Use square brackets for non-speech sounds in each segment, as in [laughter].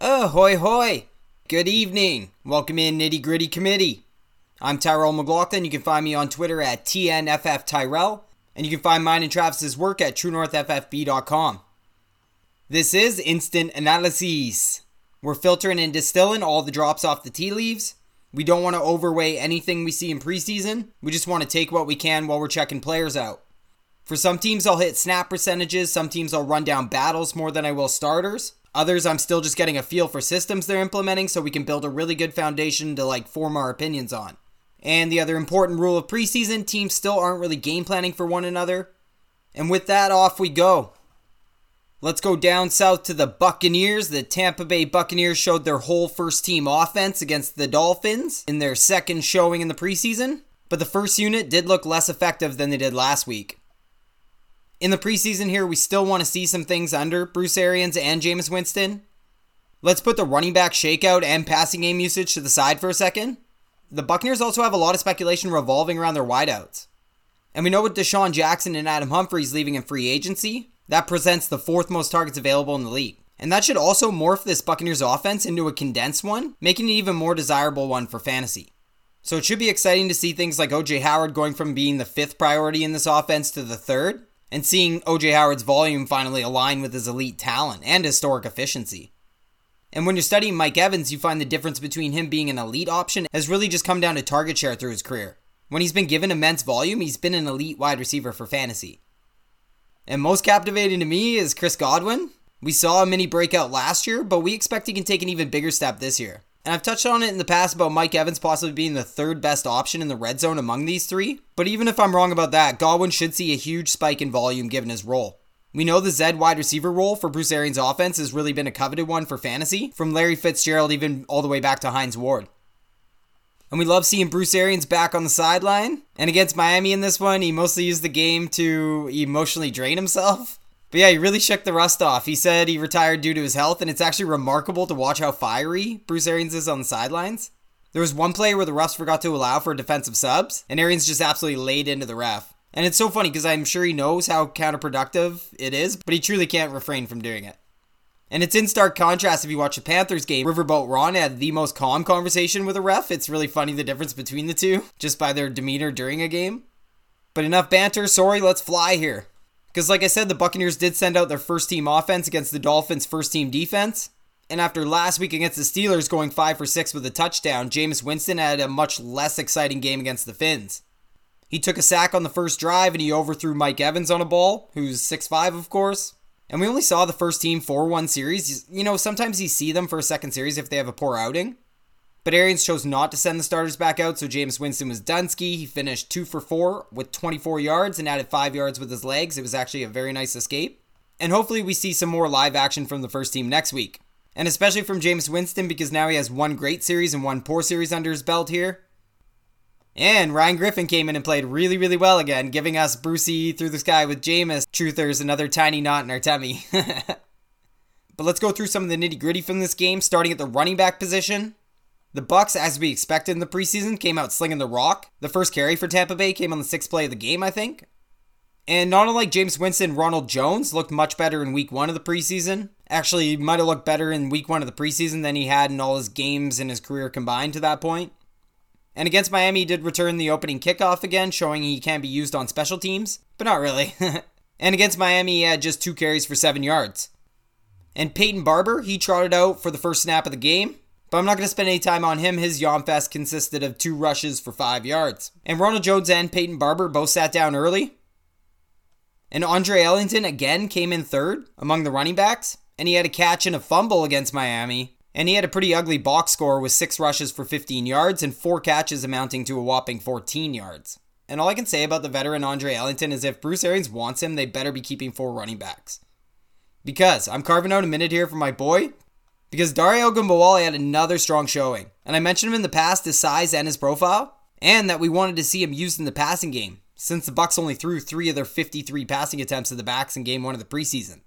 Ahoy hoy! Good evening. Welcome in Nitty Gritty Committee. I'm Tyrell McLaughlin. You can find me on Twitter at TNFFTyrell, and you can find mine and Travis's work at TrueNorthFFB.com. This is Instant Analysis. We're filtering and distilling all the drops off the tea leaves. We don't want to overweigh anything we see in preseason. We just want to take what we can while we're checking players out. For some teams, I'll hit snap percentages. Some teams, I'll run down battles more than I will starters. Others, I'm still just getting a feel for systems they're implementing so we can build a really good foundation to like form our opinions on. And the other important rule of preseason teams still aren't really game planning for one another. And with that, off we go. Let's go down south to the Buccaneers. The Tampa Bay Buccaneers showed their whole first team offense against the Dolphins in their second showing in the preseason, but the first unit did look less effective than they did last week. In the preseason here, we still want to see some things under Bruce Arians and Jameis Winston. Let's put the running back shakeout and passing game usage to the side for a second. The Buccaneers also have a lot of speculation revolving around their wideouts. And we know with DeSean Jackson and Adam Humphries leaving in free agency, that presents the fourth most targets available in the league. And that should also morph this Buccaneers offense into a condensed one, making it even more desirable one for fantasy. So it should be exciting to see things like OJ Howard going from being the fifth priority in this offense to the third, and seeing OJ Howard's volume finally align with his elite talent and historic efficiency. And when you're studying Mike Evans, you find the difference between him being an elite option has really just come down to target share through his career. When he's been given immense volume, he's been an elite wide receiver for fantasy. And most captivating to me is Chris Godwin. We saw a mini breakout last year, but we expect he can take an even bigger step this year. And I've touched on it in the past about Mike Evans possibly being the third best option in the red zone among these three. But even if I'm wrong about that, Godwin should see a huge spike in volume given his role. We know the Zed wide receiver role for Bruce Arians' offense has really been a coveted one for fantasy, from Larry Fitzgerald even all the way back to Hines Ward. And we love seeing Bruce Arians back on the sideline. And against Miami in this one, he mostly used the game to emotionally drain himself. But yeah, he really shook the rust off. He said he retired due to his health, and it's actually remarkable to watch how fiery Bruce Arians is on the sidelines. There was one play where the refs forgot to allow for defensive subs, and Arians just absolutely laid into the ref. And it's so funny because I'm sure he knows how counterproductive it is, but he truly can't refrain from doing it. And it's in stark contrast if you watch the Panthers game. Riverboat Ron had the most calm conversation with a ref. It's really funny the difference between the two, just by their demeanor during a game. But enough banter. Sorry, let's fly here. Because, like I said, the Buccaneers did send out their first team offense against the Dolphins' first team defense. And after last week against the Steelers going 5 for 6 with a touchdown, Jameis Winston had a much less exciting game against the Fins. He took a sack on the first drive and he overthrew Mike Evans on a ball, who's 6'5, of course. And we only saw the first team 4 1 series. You know, sometimes you see them for a second series if they have a poor outing. But Arians chose not to send the starters back out, so Jameis Winston was Dunsky. He finished 2 for 4 with 24 yards and added 5 yards with his legs. It was actually a very nice escape. And hopefully, we see some more live action from the first team next week. And especially from Jameis Winston because now he has one great series and one poor series under his belt here. And Ryan Griffin came in and played really, really well again, giving us Brucey through the sky with Jameis. Truthers, another tiny knot in our tummy. [laughs] but let's go through some of the nitty gritty from this game, starting at the running back position. The Bucks, as we expected in the preseason, came out slinging the rock. The first carry for Tampa Bay came on the sixth play of the game, I think. And not unlike Jameis Winston, Ronald Jones looked much better in week one of the preseason. Actually, he might have looked better in week one of the preseason than he had in all his games in his career combined to that point. And against Miami, he did return the opening kickoff again, showing he can be used on special teams, but not really. [laughs] and against Miami, he had just two carries for seven yards. And Peyton Barber, he trotted out for the first snap of the game, but I'm not going to spend any time on him. His Yomfest consisted of two rushes for five yards. And Ronald Jones and Peyton Barber both sat down early. And Andre Ellington again came in third among the running backs, and he had a catch and a fumble against Miami, and he had a pretty ugly box score with six rushes for 15 yards and four catches amounting to a whopping 14 yards. And all I can say about the veteran Andre Ellington is if Bruce Arians wants him, they better be keeping four running backs. Because I'm carving out a minute here for my boy, because Dare Ogunbowale had another strong showing. And I mentioned him in the past, his size and his profile, and that we wanted to see him used in the passing game, since the Bucks only threw three of their 53 passing attempts to the backs in game one of the preseason.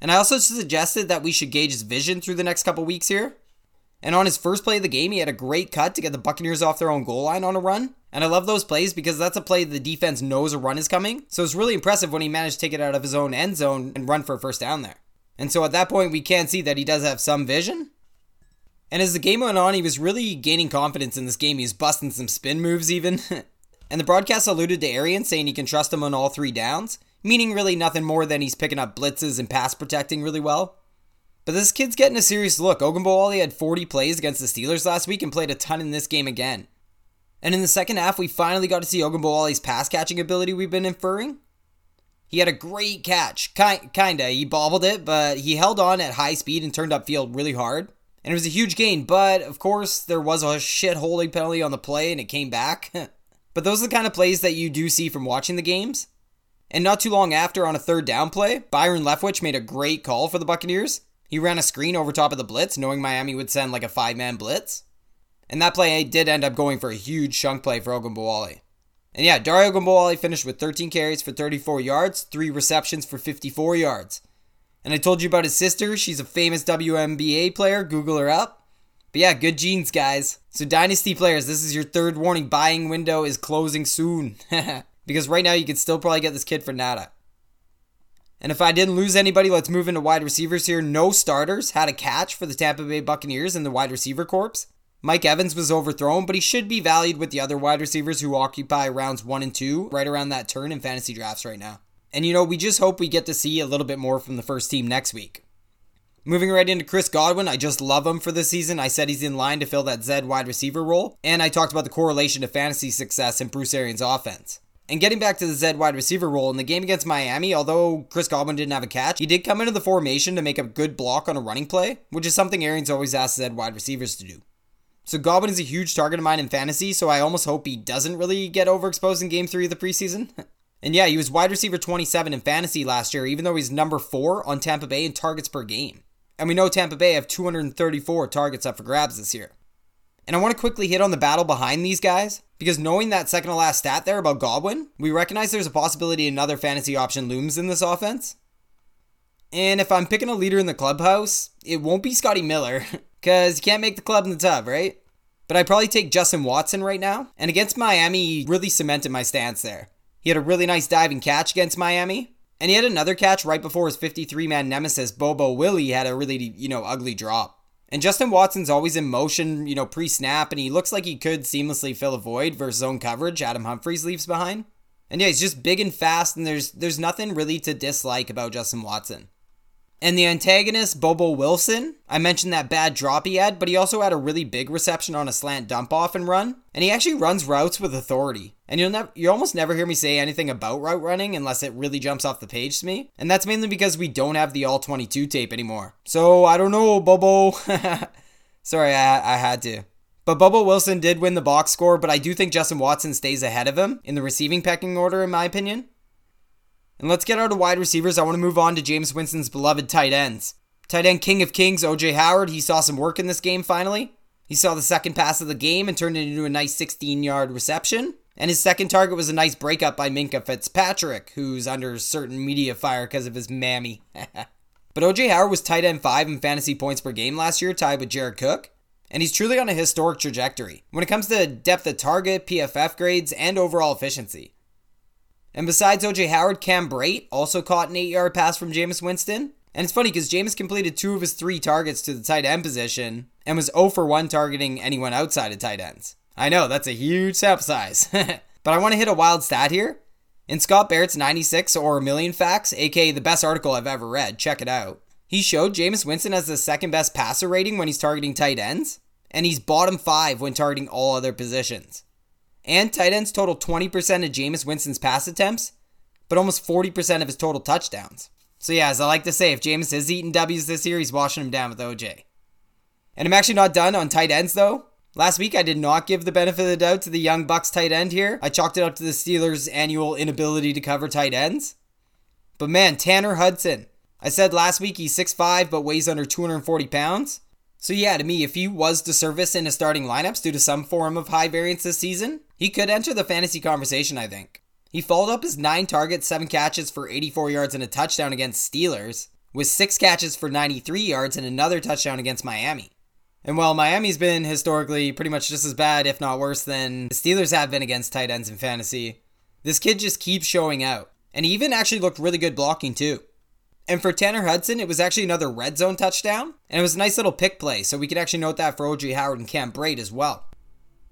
And I also suggested that we should gauge his vision through the next couple weeks here. And on his first play of the game, he had a great cut to get the Buccaneers off their own goal line on a run. And I love those plays because that's a play the defense knows a run is coming. So it's really impressive when he managed to take it out of his own end zone and run for a first down there. And so at that point, we can see that he does have some vision. And as the game went on, he was really gaining confidence in this game. He was busting some spin moves even. [laughs] and the broadcast alluded to Arian saying he can trust him on all three downs, meaning really nothing more than he's picking up blitzes and pass protecting really well. But this kid's getting a serious look. Ogunbowale had 40 plays against the Steelers last week and played a ton in this game again. And in the second half, we finally got to see Ogunbowale's pass catching ability we've been inferring. He had a great catch. Ki- kinda. He bobbled it, but he held on at high speed and turned upfield really hard. And it was a huge gain, but of course, there was a shit holding penalty on the play and it came back. [laughs] but those are the kind of plays that you do see from watching the games. And not too long after, on a third down play, Byron Leftwich made a great call for the Buccaneers. He ran a screen over top of the blitz, knowing Miami would send like a five man blitz. And that play did end up going for a huge chunk play for Ogunbowale. And yeah, Dare Ogunbowale finished with 13 carries for 34 yards, 3 receptions for 54 yards. And I told you about his sister. She's a famous WNBA player. Google her up. But yeah, good genes, guys. So, Dynasty players, this is your third warning. Buying window is closing soon. [laughs] because right now you can still probably get this kid for nada. And if I didn't lose anybody, let's move into wide receivers here. No starters had a catch for the Tampa Bay Buccaneers in the wide receiver corps. Mike Evans was overthrown, but he should be valued with the other wide receivers who occupy rounds one and two, right around that turn in fantasy drafts right now. And you know, we just hope we get to see a little bit more from the first team next week. Moving right into Chris Godwin, I just love him for this season. I said he's in line to fill that Z wide receiver role, and I talked about the correlation to fantasy success in Bruce Arians' offense. And getting back to the Z wide receiver role in the game against Miami, although Chris Godwin didn't have a catch, he did come into the formation to make a good block on a running play, which is something Arians always asks Z wide receivers to do. So Godwin is a huge target of mine in fantasy, so I almost hope he doesn't really get overexposed in game three of the preseason. [laughs] and yeah, he was wide receiver 27 in fantasy last year, even though he's number four on Tampa Bay in targets per game. And we know Tampa Bay have 234 targets up for grabs this year. And I want to quickly hit on the battle behind these guys, because knowing that second to last stat there about Godwin, we recognize there's a possibility another fantasy option looms in this offense. And if I'm picking a leader in the clubhouse, it won't be Scotty Miller, [laughs] because you can't make the club in the tub, right? But I'd probably take Justin Watson right now. And against Miami, he really cemented my stance there. He had a really nice diving catch against Miami. And he had another catch right before his 53 man nemesis, Bobo Willie, had a really, you know, ugly drop. And Justin Watson's always in motion, you know, pre snap, and he looks like he could seamlessly fill a void versus zone coverage Adam Humphries leaves behind. And yeah, he's just big and fast, and there's there's nothing really to dislike about Justin Watson. And the antagonist, Bobo Wilson, I mentioned that bad drop he had, but he also had a really big reception on a slant dump off and run. And he actually runs routes with authority. And you'll never you almost never hear me say anything about route running unless it really jumps off the page to me. And that's mainly because we don't have the all 22 tape anymore. So I don't know, Bobo. [laughs] Sorry, I, I had to. But Bobo Wilson did win the box score, but I do think Justin Watson stays ahead of him in the receiving pecking order, in my opinion. And let's get out of wide receivers. I want to move on to Jameis Winston's beloved tight ends. Tight end king of kings, OJ Howard. He saw some work in this game finally. He saw the second pass of the game and turned it into a nice 16 yard reception. And his second target was a nice breakup by Minkah Fitzpatrick, who's under certain media fire because of his mammy. [laughs] but OJ Howard was tight end 5 in fantasy points per game last year, tied with Jared Cook. And he's truly on a historic trajectory when it comes to depth of target, PFF grades, and overall efficiency. And besides OJ Howard, Cam Brate also caught an 8 yard pass from Jameis Winston. And it's funny because Jameis completed two of his three targets to the tight end position and was 0 for 1 targeting anyone outside of tight ends. I know, that's a huge sample size. [laughs] but I want to hit a wild stat here. In Scott Barrett's 96 or a million facts, aka the best article I've ever read, check it out. He showed Jameis Winston as the second best passer rating when he's targeting tight ends, and he's bottom five when targeting all other positions. And tight ends total 20% of Jameis Winston's pass attempts, but almost 40% of his total touchdowns. So yeah, as I like to say, if Jameis is eating W's this year, he's washing them down with OJ. And I'm actually not done on tight ends though. Last week I did not give the benefit of the doubt to the young Bucks tight end here. I chalked it up to the Steelers' annual inability to cover tight ends. But man, Tanner Hudson. I said last week he's 6'5 but weighs under 240 pounds. So yeah, to me, if he was to service in a starting lineups due to some form of high variance this season, he could enter the fantasy conversation, I think. He followed up his 9 targets, 7 catches for 84 yards and a touchdown against Steelers, with 6 catches for 93 yards and another touchdown against Miami. And while Miami's been historically pretty much just as bad, if not worse, than the Steelers have been against tight ends in fantasy, this kid just keeps showing out. And he even actually looked really good blocking too. And for Tanner Hudson, it was actually another red zone touchdown. And it was a nice little pick play, so we could actually note that for OJ Howard and Cam Brate as well.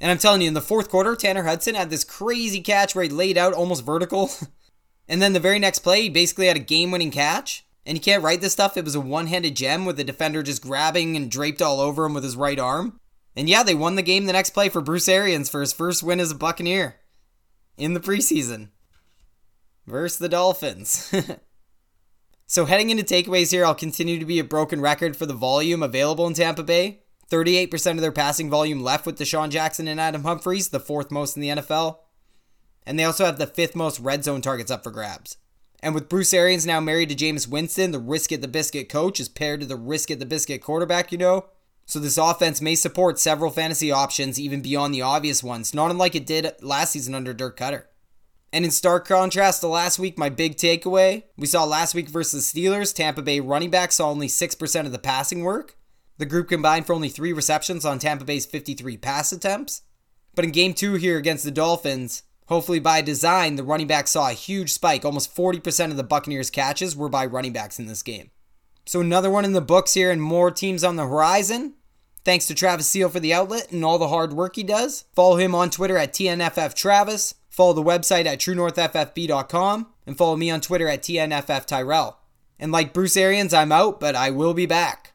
And I'm telling you, in the fourth quarter, Tanner Hudson had this crazy catch where he laid out almost vertical. [laughs] and then the very next play, he basically had a game winning catch. And you can't write this stuff. It was a one handed gem with the defender just grabbing and draped all over him with his right arm. And yeah, they won the game the next play for Bruce Arians for his first win as a Buccaneer in the preseason versus the Dolphins. [laughs] so, heading into takeaways here, I'll continue to be a broken record for the volume available in Tampa Bay. 38% of their passing volume left with DeSean Jackson and Adam Humphries, the fourth most in the NFL. And they also have the fifth most red zone targets up for grabs. And with Bruce Arians now married to Jameis Winston, the risk at the biscuit coach is paired to the risk at the biscuit quarterback, you know? So this offense may support several fantasy options even beyond the obvious ones, not unlike it did last season under Dirk Koetter. And in stark contrast to last week, my big takeaway we saw last week versus the Steelers, Tampa Bay running back saw only 6% of the passing work. The group combined for only three receptions on Tampa Bay's 53 pass attempts. But in game two here against the Dolphins, hopefully by design, the running back saw a huge spike. Almost 40% of the Buccaneers' catches were by running backs in this game. So another one in the books here and more teams on the horizon. Thanks to Travis Seal for the outlet and all the hard work he does. Follow him on Twitter at TNFFTravis. Follow the website at TrueNorthFFB.com. And follow me on Twitter at TNFFTyrell. And like Bruce Arians, I'm out, but I will be back.